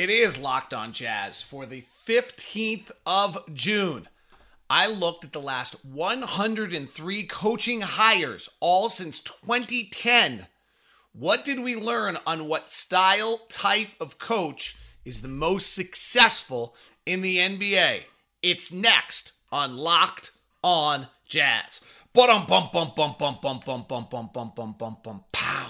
It is Locked On Jazz for the 15th of June. I looked at the last 103 coaching hires, all since 2010. What did we learn on what style, type of coach is the most successful in the NBA? It's next on Locked On Jazz. Bum bum bum bum bum bum bum bum bum bum bum bum pow.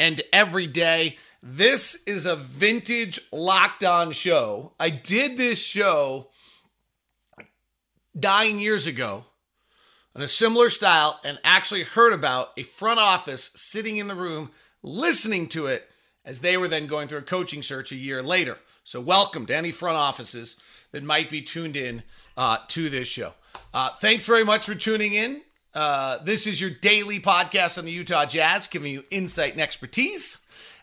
and every day. This is a vintage locked on show. I did this show nine years ago in a similar style and actually heard about a front office sitting in the room listening to it as they were then going through a coaching search a year later. So, welcome to any front offices that might be tuned in uh, to this show. Uh, thanks very much for tuning in. Uh, this is your daily podcast on the Utah Jazz, giving you insight and expertise,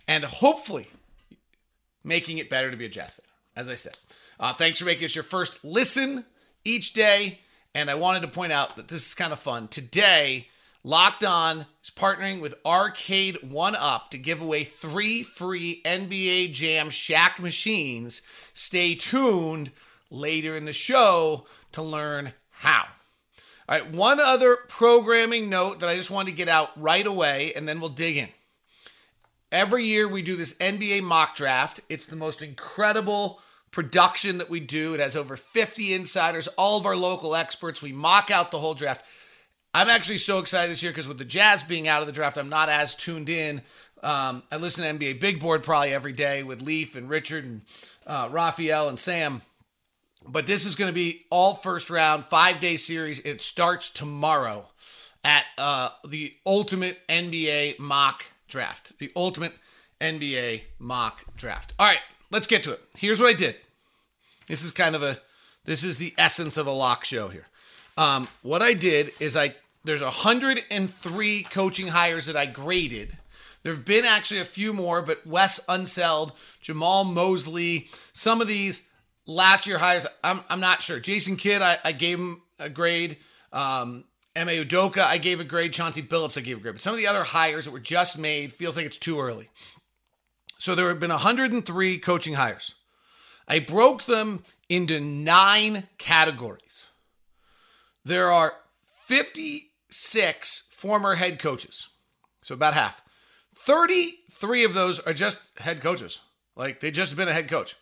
and hopefully making it better to be a Jazz fan, as I said. Uh, thanks for making this your first listen each day. And I wanted to point out that this is kind of fun. Today, Locked On is partnering with Arcade One Up to give away three free NBA Jam Shaq machines. Stay tuned later in the show to learn how. All right, one other programming note that I just wanted to get out right away, and then we'll dig in. Every year we do this NBA mock draft. It's the most incredible production that we do. It has over 50 insiders, all of our local experts. We mock out the whole draft. I'm actually so excited this year because with the Jazz being out of the draft, I'm not as tuned in. Um, I listen to NBA Big Board probably every day with Leif and Richard and uh, Raphael and Sam. But this is going to be all first round, five day series. It starts tomorrow at uh, the ultimate NBA mock draft. The ultimate NBA mock draft. All right, let's get to it. Here's what I did. This is kind of a, this is the essence of a lock show here. Um, what I did is I, there's 103 coaching hires that I graded. There have been actually a few more, but Wes Unseld, Jamahl Mosley, some of these last year hires, I'm, I'm not sure. Jason Kidd, I, I gave him a grade. Um, Ime Udoka, I gave a grade. Chauncey Billups, I gave a grade. But some of the other hires that were just made feels like it's too early. So there have been 103 coaching hires. I broke them into nine categories. There are 56 former head coaches, so about half. 33 of those are just head coaches. Like they just been a head coach.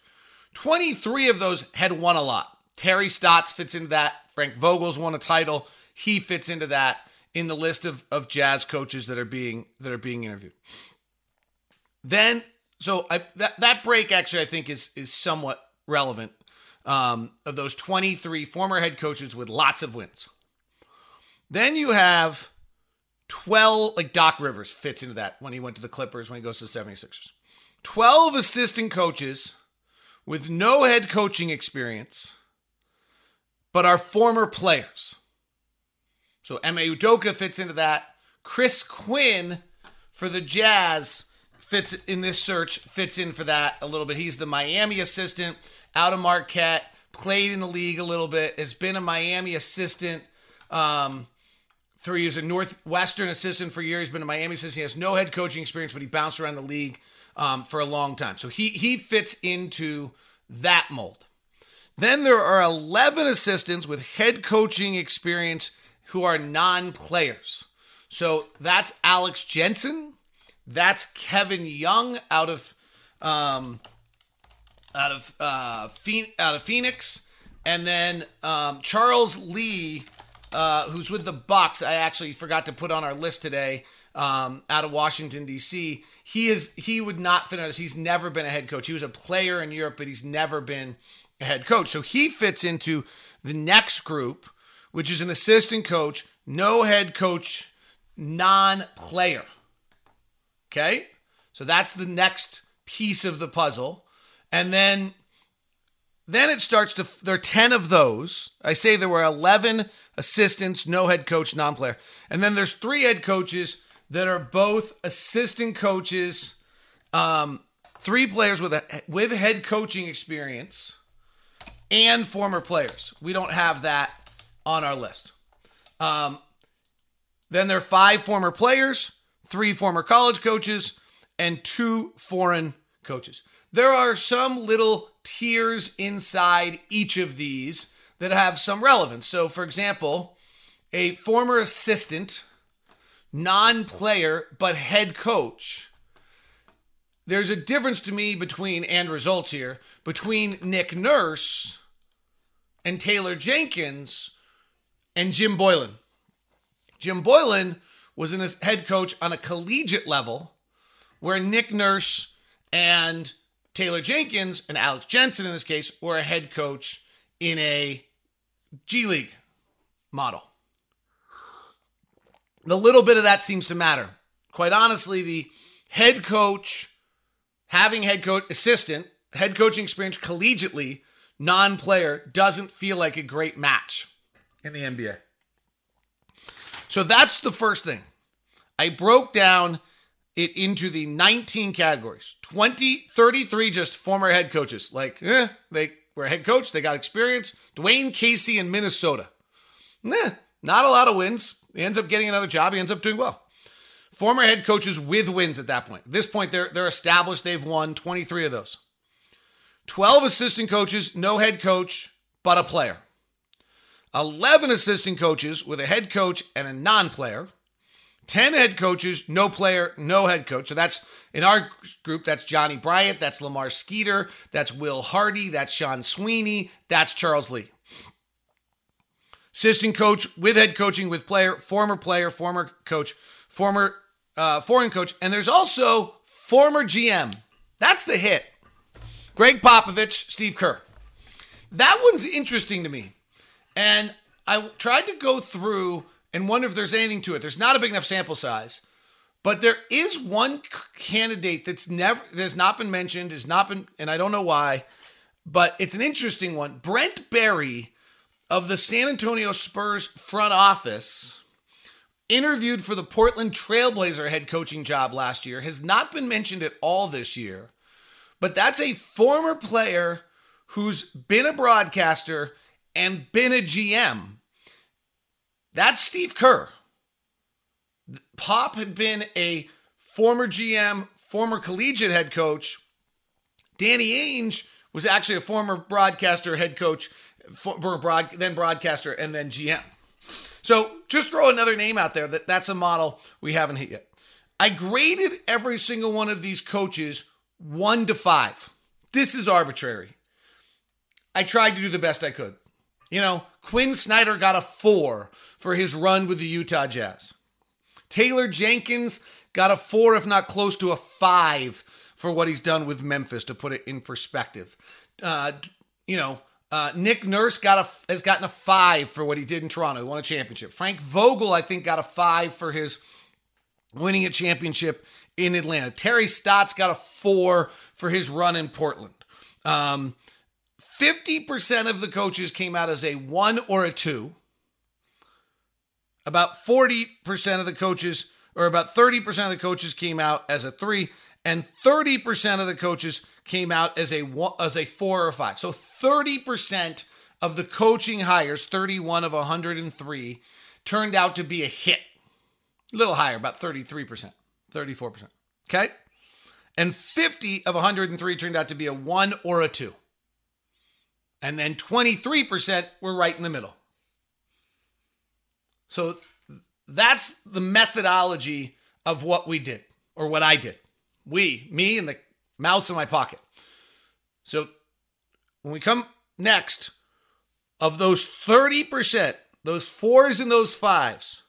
23 of those had won a lot. Terry Stotts fits into that. Frank Vogel's won a title. He fits into that in the list of, of jazz coaches that are being that are being interviewed. Then, so I, that that break actually I think is is somewhat relevant. Um, of those 23 former head coaches with lots of wins. Then you have 12, like Doc Rivers fits into that when he went to the Clippers, when he goes to the 76ers. 12 assistant coaches with no head coaching experience, but are former players. So Ime Udoka fits into that. Chris Quinn for the Jazz fits in this search, fits in for that a little bit. He's the Miami assistant out of Marquette, played in the league a little bit, has been a Miami assistant. Um, three years, a Northwestern assistant for years, He's been in Miami assistant. He has no head coaching experience, but he bounced around the league um, for a long time. So he he fits into that mold. Then there are 11 assistants with head coaching experience who are non-players. So that's Alex Jensen, that's Kevin Young out of um, out of uh, out of Phoenix, and then um, Charles Lee, uh, who's with the Bucks. I actually forgot to put on our list today. Um, out of Washington D.C. He is he would not fit us. He's never been a head coach. He was a player in Europe, but he's never been a head coach. So he fits into the next group, which is an assistant coach, no head coach, non-player. Okay, so that's the next piece of the puzzle. And then then it starts to there are 10 of those. I say there were 11 assistants, no head coach, non-player. And then there's three head coaches that are both assistant coaches, um, three players with a with head coaching experience and former players. We don't have that on our list. Um, then there are five former players, three former college coaches, and two foreign coaches. There are some little tiers inside each of these that have some relevance. So, for example, a former assistant, non player, but head coach. There's a difference to me between, and results here, between Nick Nurse and Taylor Jenkins and Jim Boylan. Jim Boylan was in his head coach on a collegiate level, where Nick Nurse and Taylor Jenkins and Alex Jensen in this case were a head coach in a G League model. The little bit of that seems to matter. Quite honestly, the head coach, having head coach assistant, head coaching experience collegiately, non player, doesn't feel like a great match in the NBA. So that's the first thing. I broke down it into the 19 categories 20, 33 just former head coaches. Like, eh, they were head coach, they got experience. Dwane Casey in Minnesota. Nah, not a lot of wins. He ends up getting another job, he ends up doing well. Former head coaches with wins at that point. At this point, they're, they're established. They've won 23 of those. 12 assistant coaches, no head coach, but a player. 11 assistant coaches with a head coach and a non player. 10 head coaches, no player, no head coach. So that's in our group, that's Johnny Bryant, that's Lamar Skeeter, that's Will Hardy, that's Sean Sweeney, that's Charles Lee. Assistant coach with head coaching with player, former player, former coach, former uh, foreign coach, and there's also former GM. That's the hit. Gregg Popovich, Steve Kerr. That one's interesting to me. And I tried to go through and wonder if there's anything to it. There's not a big enough sample size, but there is one candidate that's never that's not been mentioned, has not been, and I don't know why, but it's an interesting one. Brent Barry of the San Antonio Spurs front office interviewed for the Portland Trailblazer head coaching job last year, has not been mentioned at all this year, but that's a former player who's been a broadcaster and been a GM. That's Steve Kerr. Pop had been a former GM, former collegiate head coach. Danny Ainge was actually a former broadcaster, head coach, broad, then broadcaster, and then GM. So just throw another name out there that that's a model we haven't hit yet. I graded every single one of these coaches one to five. This is arbitrary. I tried to do the best I could. You know, Quin Snyder got a four for his run with the Utah Jazz. Taylor Jenkins got a four, if not close to a five, for what he's done with Memphis, to put it in perspective. Uh, you know, uh, Nick Nurse got a has gotten a five for what he did in Toronto. He won a championship. Frank Vogel, I think, got a five for his winning a championship in Atlanta. Terry Stotts got a four for his run in Portland. Um, 50% of the coaches came out as a one or a two. About 40% of the coaches, or about 30% of the coaches came out as a three, and 30% of the coaches came out as a as a four or five. So 30% of the coaching hires, 31 of 103, turned out to be a hit. A little higher, about 33%, 34%. Okay? And 50 of 103 turned out to be a one or a two. And then 23% were right in the middle. So that's the methodology of what we did, or what I did. We, me, and the mouse in my pocket. So when we come next, of those 30%, those fours and those fives,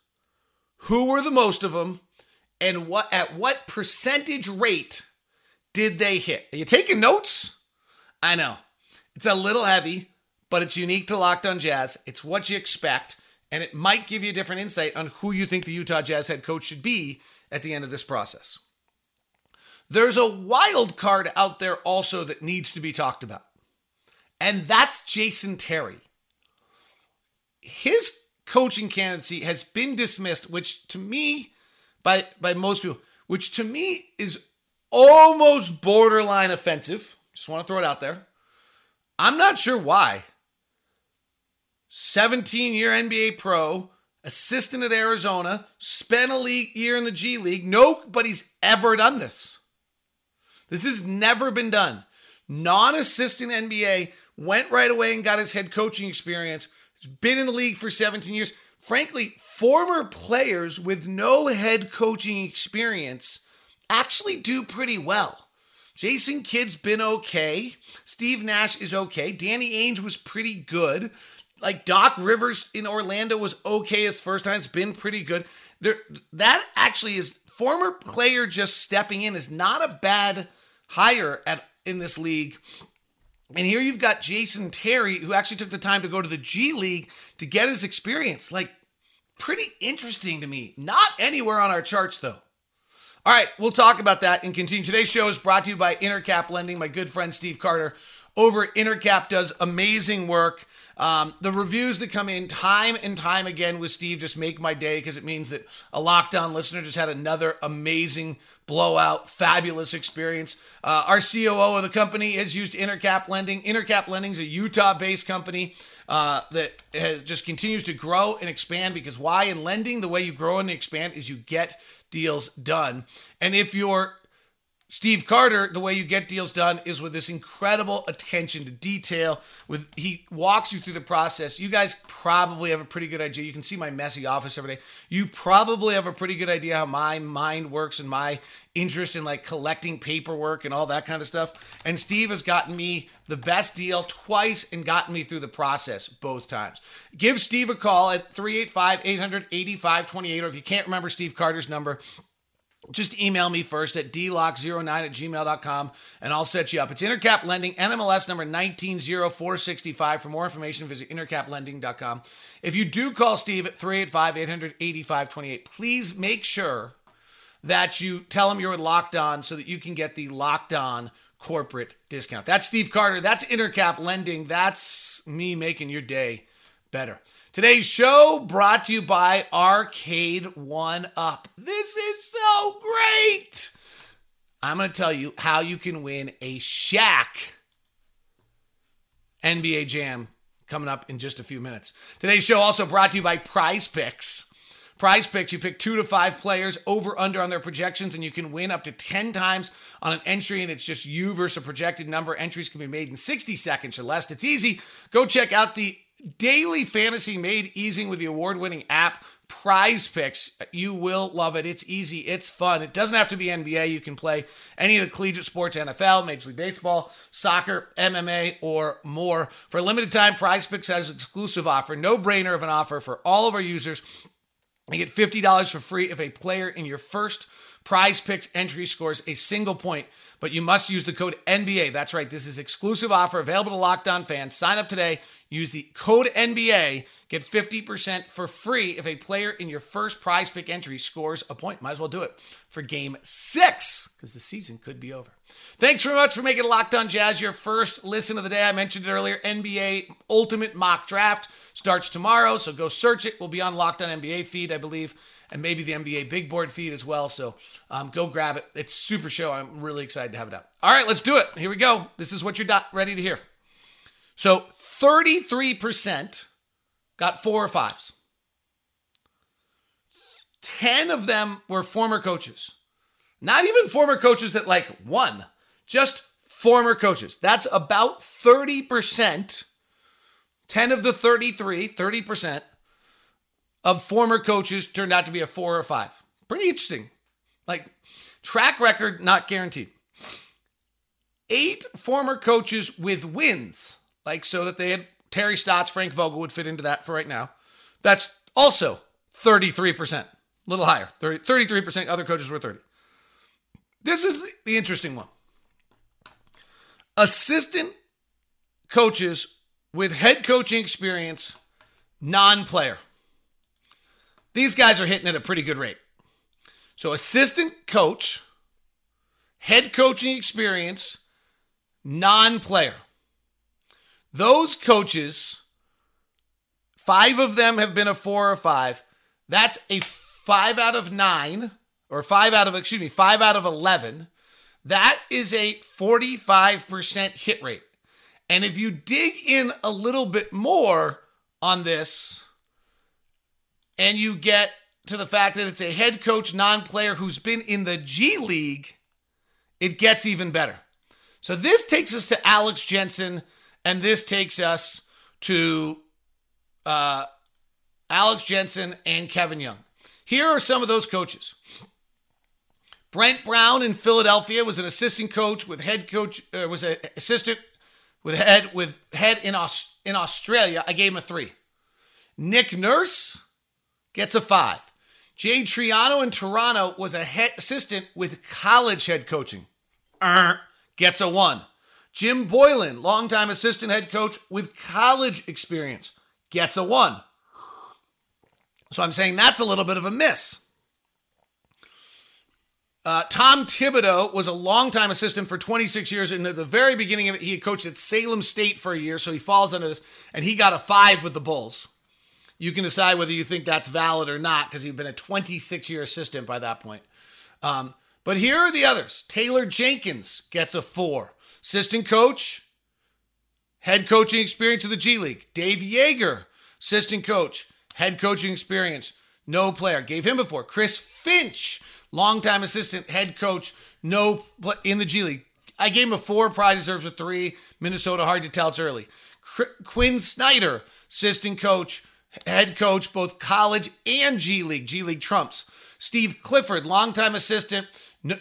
who were the most of them, and what at what percentage rate did they hit? Are you taking notes? I know. It's a little heavy, but it's unique to Locked on Jazz. It's what you expect, and it might give you a different insight on who you think the Utah Jazz head coach should be at the end of this process. There's a wild card out there also that needs to be talked about, and that's Jason Terry. His coaching candidacy has been dismissed, which to me, by by most people, which to me is almost borderline offensive. Just want to throw it out there. I'm not sure why. 17 year NBA pro, assistant at Arizona, spent a league year in the G League. Nobody's ever done this. This has never been done. Non assistant NBA went right away and got his head coaching experience. Been in the league for 17 years. Frankly, former players with no head coaching experience actually do pretty well. Jason Kidd's been okay. Steve Nash is okay. Danny Ainge was pretty good. Like Doc Rivers in Orlando was okay his first time. It's been pretty good. There, that actually is former player just stepping in is not a bad hire at in this league. And here you've got Jason Terry, who actually took the time to go to the G League to get his experience. Like, pretty interesting to me. Not anywhere on our charts, though. All right, we'll talk about that and continue. Today's show is brought to you by Intercap Lending. My good friend Steve Carter over at Intercap does amazing work. Um, the reviews that come in time and time again with Steve just make my day because it means that a Locked On listener just had another amazing blowout, fabulous experience. Uh, our COO of the company has used Intercap Lending. Intercap Lending is a Utah-based company uh, that has, just continues to grow and expand because why? In lending, the way you grow and expand is you get deals done. And if you're Steve Carter, the way you get deals done is with this incredible attention to detail. With he walks you through the process. You guys probably have a pretty good idea. You can see my messy office every day. You probably have a pretty good idea how my mind works and my interest in like collecting paperwork and all that kind of stuff. And Steve has gotten me the best deal twice and gotten me through the process both times. Give Steve a call at 385 800 8528, or if you can't remember Steve Carter's number, just email me first at dlock09 at gmail.com and I'll set you up. It's Intercap Lending, NMLS number 190465. For more information, visit intercaplending.com. If you do call Steve at 385 800 8528, please make sure that you tell him you're locked on so that you can get the locked on corporate discount. That's Steve Carter. That's Intercap Lending. That's me making your day better. Today's show brought to you by Arcade One Up. This is so great. I'm going to tell you how you can win a Shaq NBA Jam coming up in just a few minutes. Today's show also brought to you by Prize Picks. Prize Picks, you pick two to five players over under on their projections, and you can win up to 10 times on an entry, and it's just you versus a projected number. Entries can be made in 60 seconds or less. It's easy. Go check out the daily fantasy made easy with the award winning app prize picks. You will love it. It's easy. It's fun. It doesn't have to be nba you can play any of the collegiate sports nfl major league baseball soccer mma or more. For a limited time prize picks has an exclusive offer. No brainer of an offer for all of our users. You get $50 for free if a player in your first prize picks entry scores a single point but you must use the code nba that's right. This is exclusive offer available to Locked On fans. Sign up today Use the code NBA, get 50% for free if a player in your first prize pick entry scores a point. Might as well do it for game six because the season could be over. Thanks very much for making Locked On Jazz your first listen of the day. I mentioned it earlier NBA Ultimate Mock Draft starts tomorrow, so go search it. We'll be on Locked On NBA feed, I believe, and maybe the NBA Big Board feed as well. So um, go grab it. It's super show. I'm really excited to have it out. All right, let's do it. Here we go. This is what you're ready to hear. So 33% got four or fives. 10 of them were former coaches. Not even former coaches that like won, just former coaches. That's about 30%. 10 of the 33, 30% of former coaches turned out to be a four or five. Pretty interesting. Like track record, not guaranteed. Eight former coaches with wins like so that they had Terry Stotts, Frank Vogel would fit into that for right now. That's also 33%, a little higher. 30, 33%, other coaches were 30. This is the interesting one. Assistant coaches with head coaching experience, non player. These guys are hitting at a pretty good rate. So, assistant coach, head coaching experience, non player. Those coaches, five of them have been a four or five. That's a five out of nine, or five out of, excuse me, five out of 11. That is a 45% hit rate. And if you dig in a little bit more on this, and you get to the fact that it's a head coach non player who's been in the G League, it gets even better. So this takes us to Alex Jensen, and this takes us to uh, Alex Jensen and Kevin Young. Here are some of those coaches. Brett Brown in Philadelphia was an assistant coach with head coach uh, was an assistant with head with head in Aus, in Australia. I gave him a three. Nick Nurse gets a five. Jay Triano in Toronto was a head assistant with college head coaching. Uh, gets a one. Jim Boylan, longtime assistant head coach with college experience, gets a one. So I'm saying that's a little bit of a miss. Uh, Tom Thibodeau was a longtime assistant for 26 years. And at the very beginning of it, he had coached at Salem State for a year. So he falls under this, and he got a five with the Bulls. You can decide whether you think that's valid or not because he'd been a 26 year assistant by that point. Um, but here are the others. Taylor Jenkins gets a four. Assistant coach, head coaching experience of the G League. Dave Joerger, assistant coach, head coaching experience, no player. Gave him before. Chris Finch, longtime assistant head coach, no in the G League. I gave him a four. Probably deserves a three. Minnesota, hard to tell. It's early. Quin Snyder, assistant coach, head coach, both college and G League. G League trumps. Steve Clifford, longtime assistant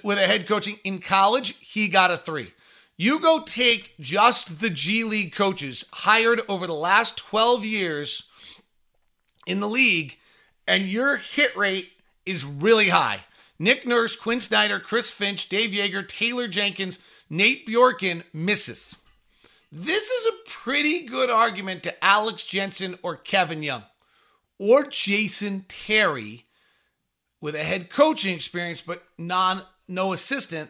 with a head coaching in college. He got a three. You go take just the G League coaches hired over the last 12 years in the league, and your hit rate is really high. Nick Nurse, Quin Snyder, Chris Finch, Dave Joerger, Taylor Jenkins, Nate Bjorkgren misses. This is a pretty good argument to Alex Jensen or Kevin Young or Jason Terry with a head coaching experience but non no assistant.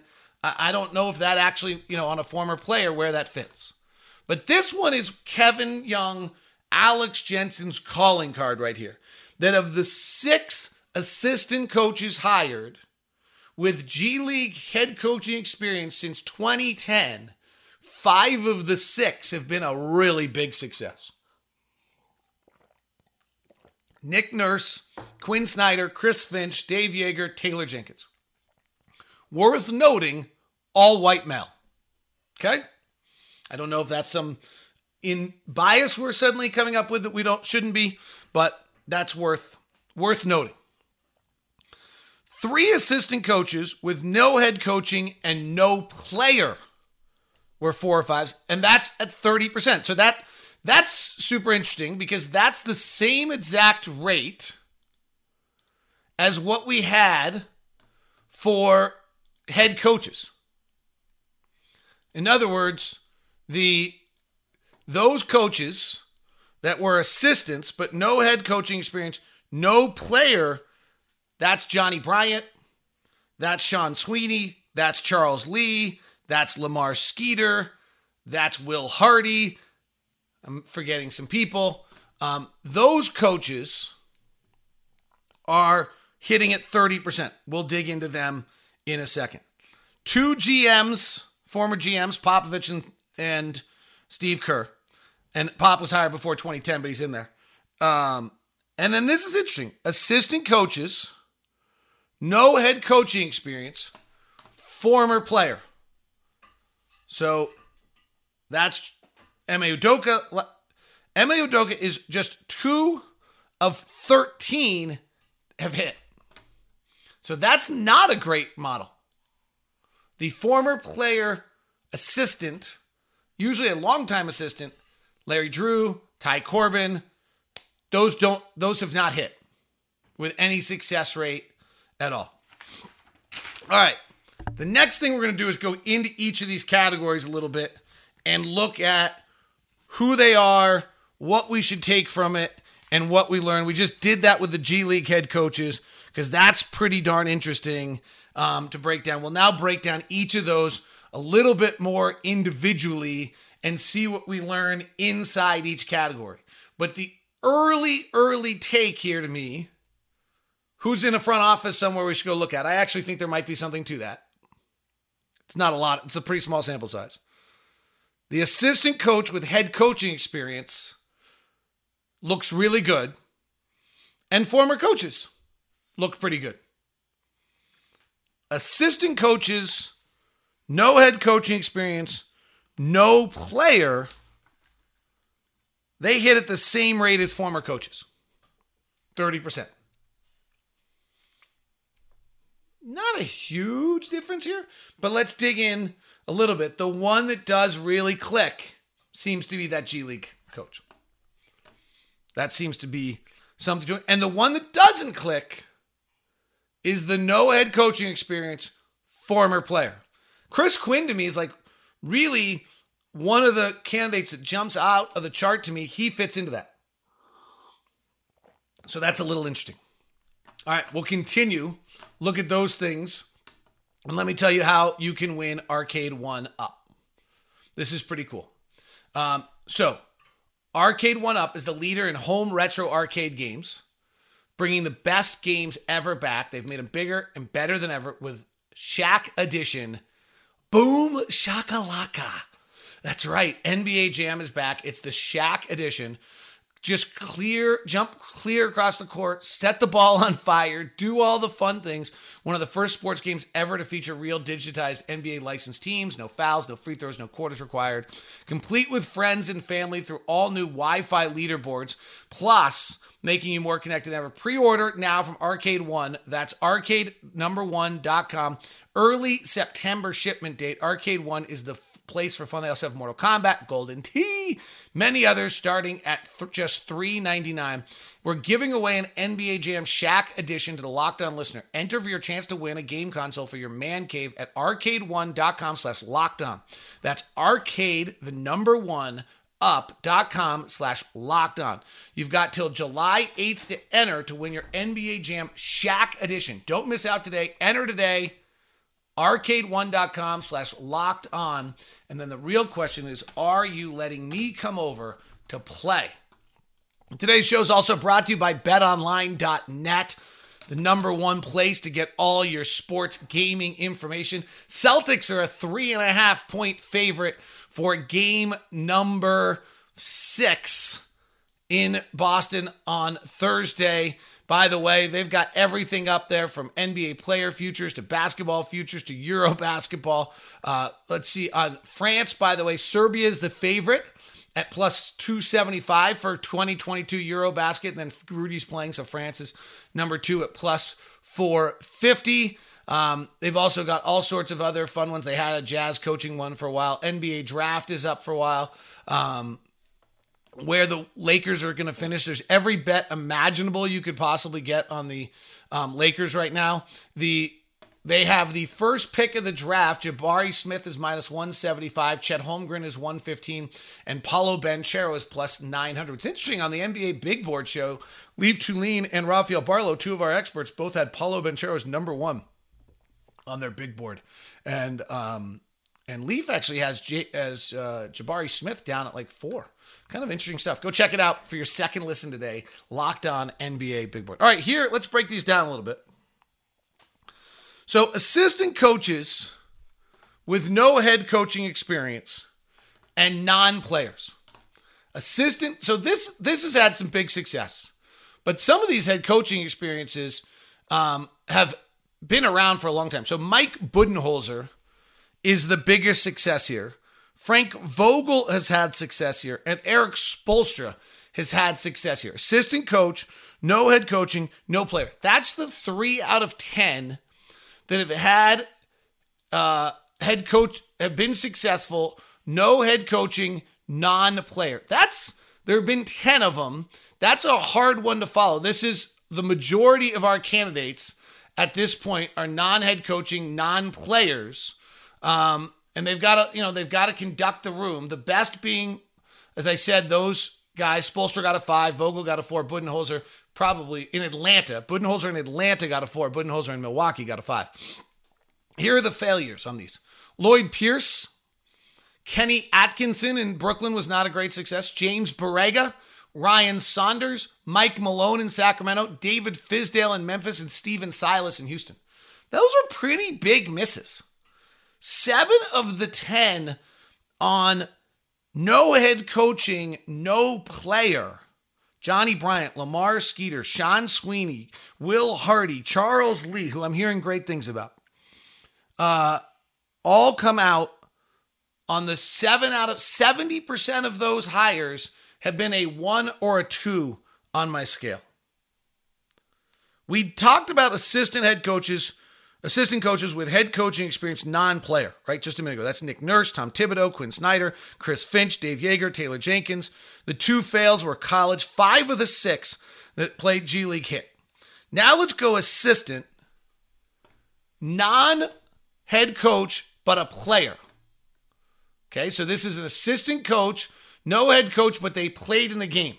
I don't know if that actually, you know, on a former player where that fits. But this one is Kevin Young, Alex Jensen's calling card right here. That of the six assistant coaches hired with G League head coaching experience since 2010, five of the six have been a really big success. Nick Nurse, Quin Snyder, Chris Finch, Dave Joerger, Taylor Jenkins. Worth noting, all white male. Okay? I don't know if that's some in bias we're suddenly coming up with that we don't shouldn't be, but that's worth worth noting. Three assistant coaches with no head coaching and no player were four or fives, and that's at 30%. So that that's super interesting because that's the same exact rate as what we had for head coaches. In other words, the those coaches that were assistants but no head coaching experience, no player, that's Johnny Bryant, that's Sean Sweeney, that's Charles Lee, that's Lamar Skeeter. That's Will Hardy. I'm forgetting some people. Um, those coaches are hitting at 30%. We'll dig into them in a second. Two GMs, former GMs, Popovich and, and Steve Kerr. And Pop was hired before 2010, but he's in there. Um, and then this is interesting assistant coaches, no head coaching experience, former player. So that's Ime Udoka. Ime Udoka is just two of 13 have hit. So that's not a great model. The former player assistant, usually a longtime assistant, Larry Drew, Ty Corbin, those don't those have not hit with any success rate at all. All right. The next thing we're going to do is go into each of these categories a little bit and look at who they are, what we should take from it, and what we learned. We just did that with the G League head coaches because that's pretty darn interesting um, to break down. We'll now break down each of those a little bit more individually and see what we learn inside each category. But the early, early take here to me who's in a front office somewhere we should go look at. I actually think there might be something to that. It's not a lot, it's a pretty small sample size. The assistant coach with head coaching experience looks really good, and former coaches look pretty good. Assistant coaches, no head coaching experience, no player, they hit at the same rate as former coaches 30%. Not a huge difference here, but let's dig in a little bit. The one that does really click seems to be that G League coach. That seems to be something to. And the one that doesn't click is the no head coaching experience former player. Chris Quinn to me is like really one of the candidates that jumps out of the chart to me. He fits into that. So that's a little interesting. All right, we'll continue. Look at those things. And let me tell you how you can win Arcade One Up. This is pretty cool. Um, so, Arcade One Up is the leader in home retro arcade games, bringing the best games ever back. They've made them bigger and better than ever with Shaq Edition. Boom Shakalaka. That's right. NBA Jam is back. It's the Shaq Edition just clear, jump clear across the court, set the ball on fire, do all the fun things. One of the first sports games ever to feature real digitized NBA licensed teams. No fouls, no free throws, no quarters required. Complete with friends and family through all new Wi Fi leaderboards. Plus, making you more connected than ever. Pre-order now from Arcade One. That's arcade number one.com. Early September shipment date. Arcade One is the f- place for fun. They also have Mortal Kombat, Golden Tee, many others starting at th- just $3.99. We're giving away an NBA Jam Shaq edition to the Locked On listener. Enter for your chance to win a game console for your man cave at arcade1.com slash locked on. That's arcade, the number one, up.com slash locked on. You've got till July 8th to enter to win your NBA Jam Shaq edition. Don't miss out today. Enter today. Arcade1.com slash locked on. And then the real question is Are you letting me come over to play? Today's show is also brought to you by betonline.net, the number one place to get all your sports gaming information. Celtics are a three and a half point favorite for game number six in Boston on Thursday. By the way, they've got everything up there from NBA player futures to basketball futures to Euro basketball. Uh, let's see, on France, by the way, Serbia is the favorite at plus 275 for 2022 Euro basket. And then Rudy's playing, so France is number two at plus 450. Um, they've also got all sorts of other fun ones. They had a jazz coaching one for a while. NBA draft is up for a while. Um, where the Lakers are going to finish. There's every bet imaginable you could possibly get on the um, Lakers right now. The they have the first pick of the draft. Jabari Smith is minus 175. Chet Holmgren is 115. And Paolo Banchero is plus 900. It's interesting on the NBA Big Board show, Leif Thulin and Rafael Barlowe, two of our experts, both had Paolo Banchero as number one on their big board. And um, and Leif actually has J- as uh, Jabari Smith down at like four. Kind of interesting stuff. Go check it out for your second listen today. Locked on NBA Big Board. All right, here, let's break these down a little bit. So, assistant coaches with no head coaching experience and non-players. Assistant, so this this has had some big success. But some of these head coaching experiences um, have been around for a long time. So Mike Budenholzer is the biggest success here. Frank Vogel has had success here, and Erik Spoelstra has had success here. Assistant coach, no head coaching, no player. That's the three out of ten that have had uh, head coach have been successful. No head coaching, non-player. That's there have been ten of them. That's a hard one to follow. This is the majority of our candidates at this point are non-head coaching, non-players. Um, and they've got to, you know, they've got to conduct the room. The best being, as I said, those guys. Spoelstra got a five, Vogel got a four, Budenholzer probably in Atlanta. Budenholzer in Atlanta got a four, Budenholzer in Milwaukee got a five. Here are the failures on these Lloyd Pierce, Kenny Atkinson in Brooklyn was not a great success. James Borrego, Ryan Saunders, Mike Malone in Sacramento, David Fizdale in Memphis, and Stephen Silas in Houston. Those are pretty big misses. Seven of the 10 on no head coaching, no player. Johnny Bryant, Lamar Skeeter, Sean Sweeney, Will Hardy, Charles Lee, who I'm hearing great things about, uh, all come out on the seven out of 70% of those hires have been a one or a two on my scale. We talked about assistant head coaches assistant coaches with head coaching experience, non player, right? Just a minute ago. That's Nick Nurse, Tom Thibodeau, Quin Snyder, Chris Finch, Dave Joerger, Taylor Jenkins. The two fails were college. Five of the six that played G League hit. Now let's go assistant, non head coach, but a player. Okay, so this is an assistant coach, no head coach, but they played in the game.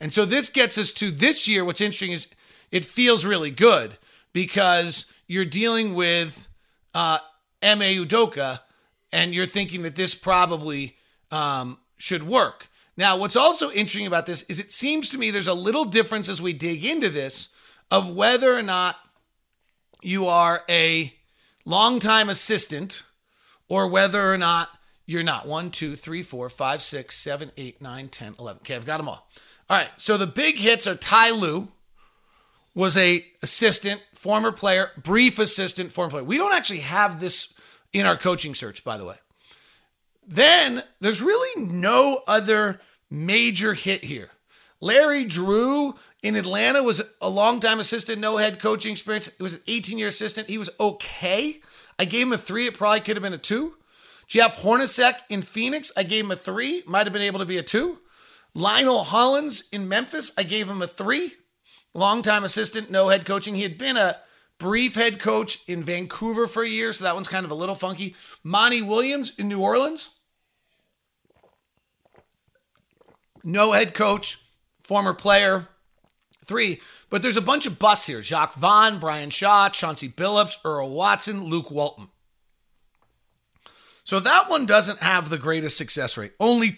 And so this gets us to this year. What's interesting is it feels really good because you're dealing with uh, Ime Udoka, and you're thinking that this probably um, should work. Now, what's also interesting about this is it seems to me there's a little difference as we dig into this of whether or not you are a longtime assistant or whether or not you're not. One, two, three, four, five, six, seven, eight, nine, 10, 11. Okay, I've got them all. All right, so the big hits are Ty Lue was a assistant former player, brief assistant, former player. We don't actually have this in our coaching search, by the way. Then there's really no other major hit here. Larry Drew in Atlanta was a long-time assistant, no head coaching experience. It was an 18-year assistant. He was okay. I gave him a three. It probably could have been a two. Jeff Hornacek in Phoenix, I gave him a three. Might have been able to be a two. Lionel Hollins in Memphis, I gave him a three longtime assistant, no head coaching. He had been a brief head coach in Vancouver for a year, so that one's kind of a little funky. Monty Williams in New Orleans, no head coach, former player, three. But there's a bunch of busts here Jacques Vaughn, Brian Shaw, Chauncey Billups, Earl Watson, Luke Walton. So that one doesn't have the greatest success rate. Only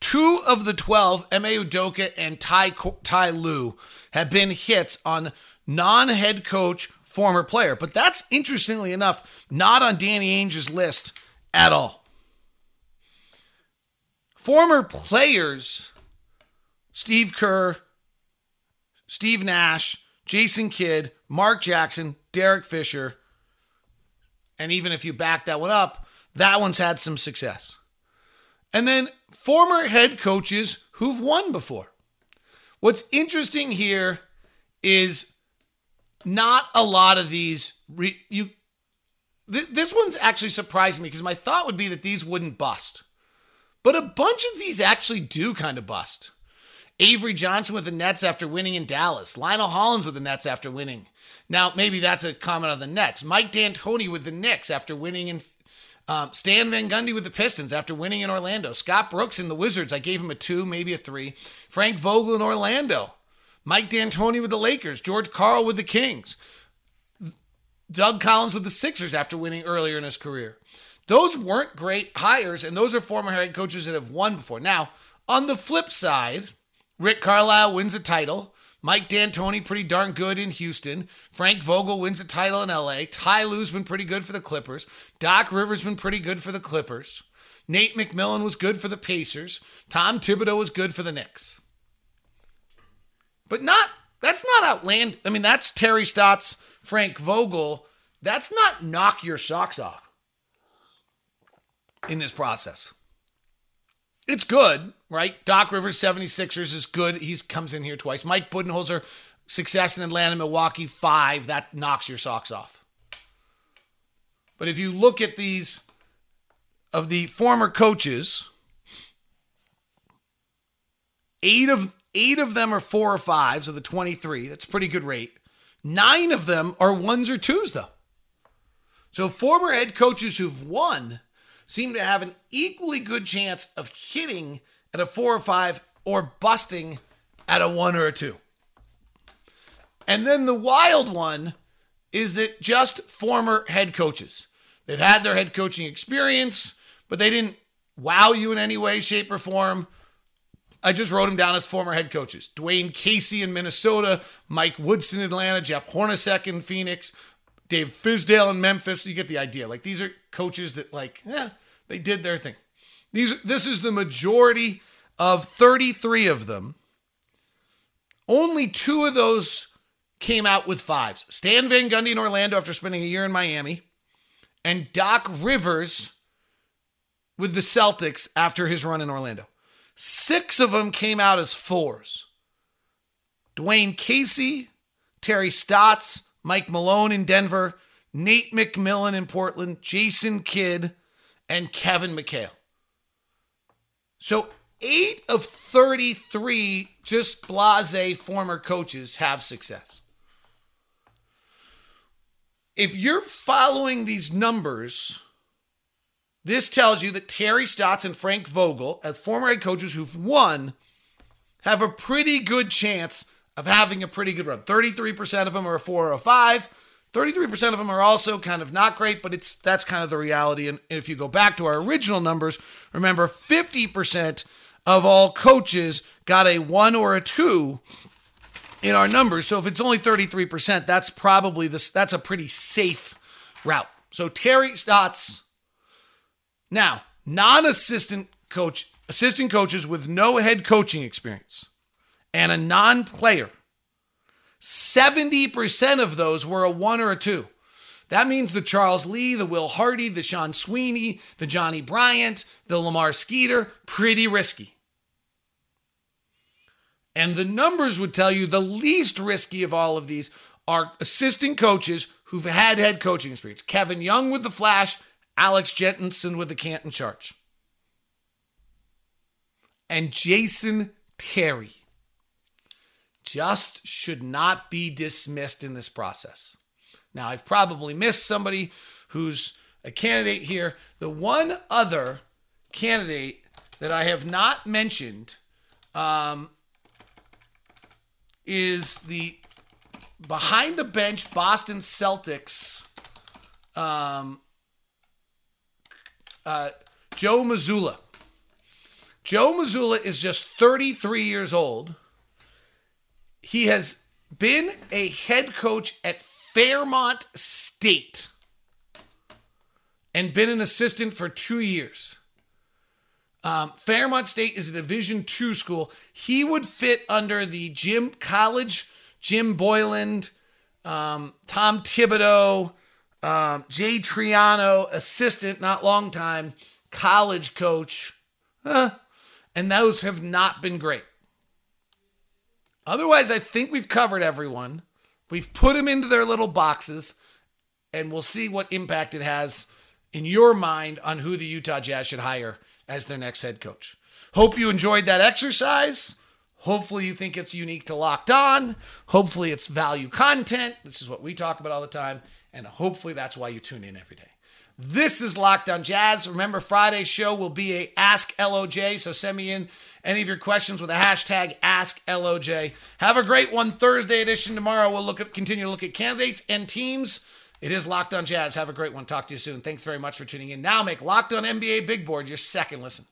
two of the 12, Ime Udoka and Ty, Ty Lue, have been hits on non head coach, former player. But that's interestingly enough, not on Danny Ainge's list at all. Former players, Steve Kerr, Steve Nash, Jason Kidd, Mark Jackson, Derek Fisher, and even if you back that one up, that one's had some success. And then former head coaches who've won before. What's interesting here is not a lot of these re, you th- this one's actually surprised me because my thought would be that these wouldn't bust. But a bunch of these actually do kind of bust. Avery Johnson with the Nets after winning in Dallas. Lionel Hollins with the Nets after winning. Now, maybe that's a comment on the Nets. Mike D'Antoni with the Knicks after winning in um, Stan Van Gundy with the Pistons after winning in Orlando. Scott Brooks in the Wizards. I gave him a two, maybe a three. Frank Vogel in Orlando. Mike D'Antoni with the Lakers. George Karl with the Kings. Doug Collins with the Sixers after winning earlier in his career. Those weren't great hires, and those are former head coaches that have won before. Now, on the flip side, Rick Carlisle wins a title. Mike D'Antoni pretty darn good in Houston. Frank Vogel wins a title in LA. Ty Lue's been pretty good for the Clippers. Doc Rivers been pretty good for the Clippers. Nate McMillan was good for the Pacers. Tom Thibodeau was good for the Knicks. But not that's not outland. I mean, that's Terry Stotts, Frank Vogel. That's not knock your socks off in this process. It's good right? Doc Rivers, 76ers is good. He comes in here twice. Mike Budenholzer, success in Atlanta, Milwaukee, five. That knocks your socks off. But if you look at these of the former coaches, eight of eight of them are four or fives of the 23. That's a pretty good rate. Nine of them are ones or twos, though. So former head coaches who've won seem to have an equally good chance of hitting at a four or five or busting at a one or a two. And then the wild one is that just former head coaches. They've had their head coaching experience, but they didn't wow you in any way, shape, or form. I just wrote them down as former head coaches. Dwane Casey in Minnesota, Mike Woodson in Atlanta, Jeff Hornacek in Phoenix, Dave Fizdale in Memphis. You get the idea. Like these are coaches that like, yeah, they did their thing. These this is the majority of 33 of them. Only two of those came out with fives. Stan Van Gundy in Orlando after spending a year in Miami, and Doc Rivers with the Celtics after his run in Orlando. Six of them came out as fours. Dwane Casey, Terry Stotts, Mike Malone in Denver, Nate McMillan in Portland, Jason Kidd, and Kevin McHale. So eight of 33 just blase former coaches have success. If you're following these numbers, this tells you that Terry Stotts and Frank Vogel, as former head coaches who've won, have a pretty good chance of having a pretty good run. 33% of them are a 4 or a 5. 33% of them are also kind of not great, but it's that's kind of the reality. And if you go back to our original numbers, remember 50% of all coaches got a 1 or a 2 in our numbers. So if it's only 33%, that's probably this that's a pretty safe route. So Terry Stotts now, non-assistant coach, assistant coaches with no head coaching experience and a non-player, 70% of those were a 1 or a 2. That means the Charles Lee, the Will Hardy, the Sean Sweeney, the Johnny Bryant, the Lamar Skeeter, pretty risky. And the numbers would tell you the least risky of all of these are assistant coaches who've had head coaching experience. Kevin Young with the Flash, Alex Jensen with the Canton Charge, and Jason Terry just should not be dismissed in this process. Now, I've probably missed somebody who's a candidate here. The one other candidate that I have not mentioned um, is the behind the bench Boston Celtics um, uh, Joe Mazzulla. Joe Mazzulla is just 33 years old. He has been a head coach at Fairmont State and been an assistant for two years. Um, Fairmont State is a Division two school. He would fit under the Jim College, Jim Boylen, um, Tom Thibodeau, um, Jay Triano, assistant, not long time, college coach. And those have not been great. Otherwise, I think we've covered everyone. We've put them into their little boxes, and we'll see what impact it has in your mind on who the Utah Jazz should hire as their next head coach. Hope you enjoyed that exercise. Hopefully, you think it's unique to Locked On. Hopefully, it's value content. This is what we talk about all the time. And hopefully that's why you tune in every day. This is Locked On Jazz. Remember, Friday's show will be a Ask LOJ. So send me in any of your questions with a hashtag Ask LOJ. Have a great one. Thursday edition tomorrow. We'll look at continue to look at candidates and teams. It is Locked On Jazz. Have a great one. Talk to you soon. Thanks very much for tuning in. Now make Locked On NBA Big Board your second listen.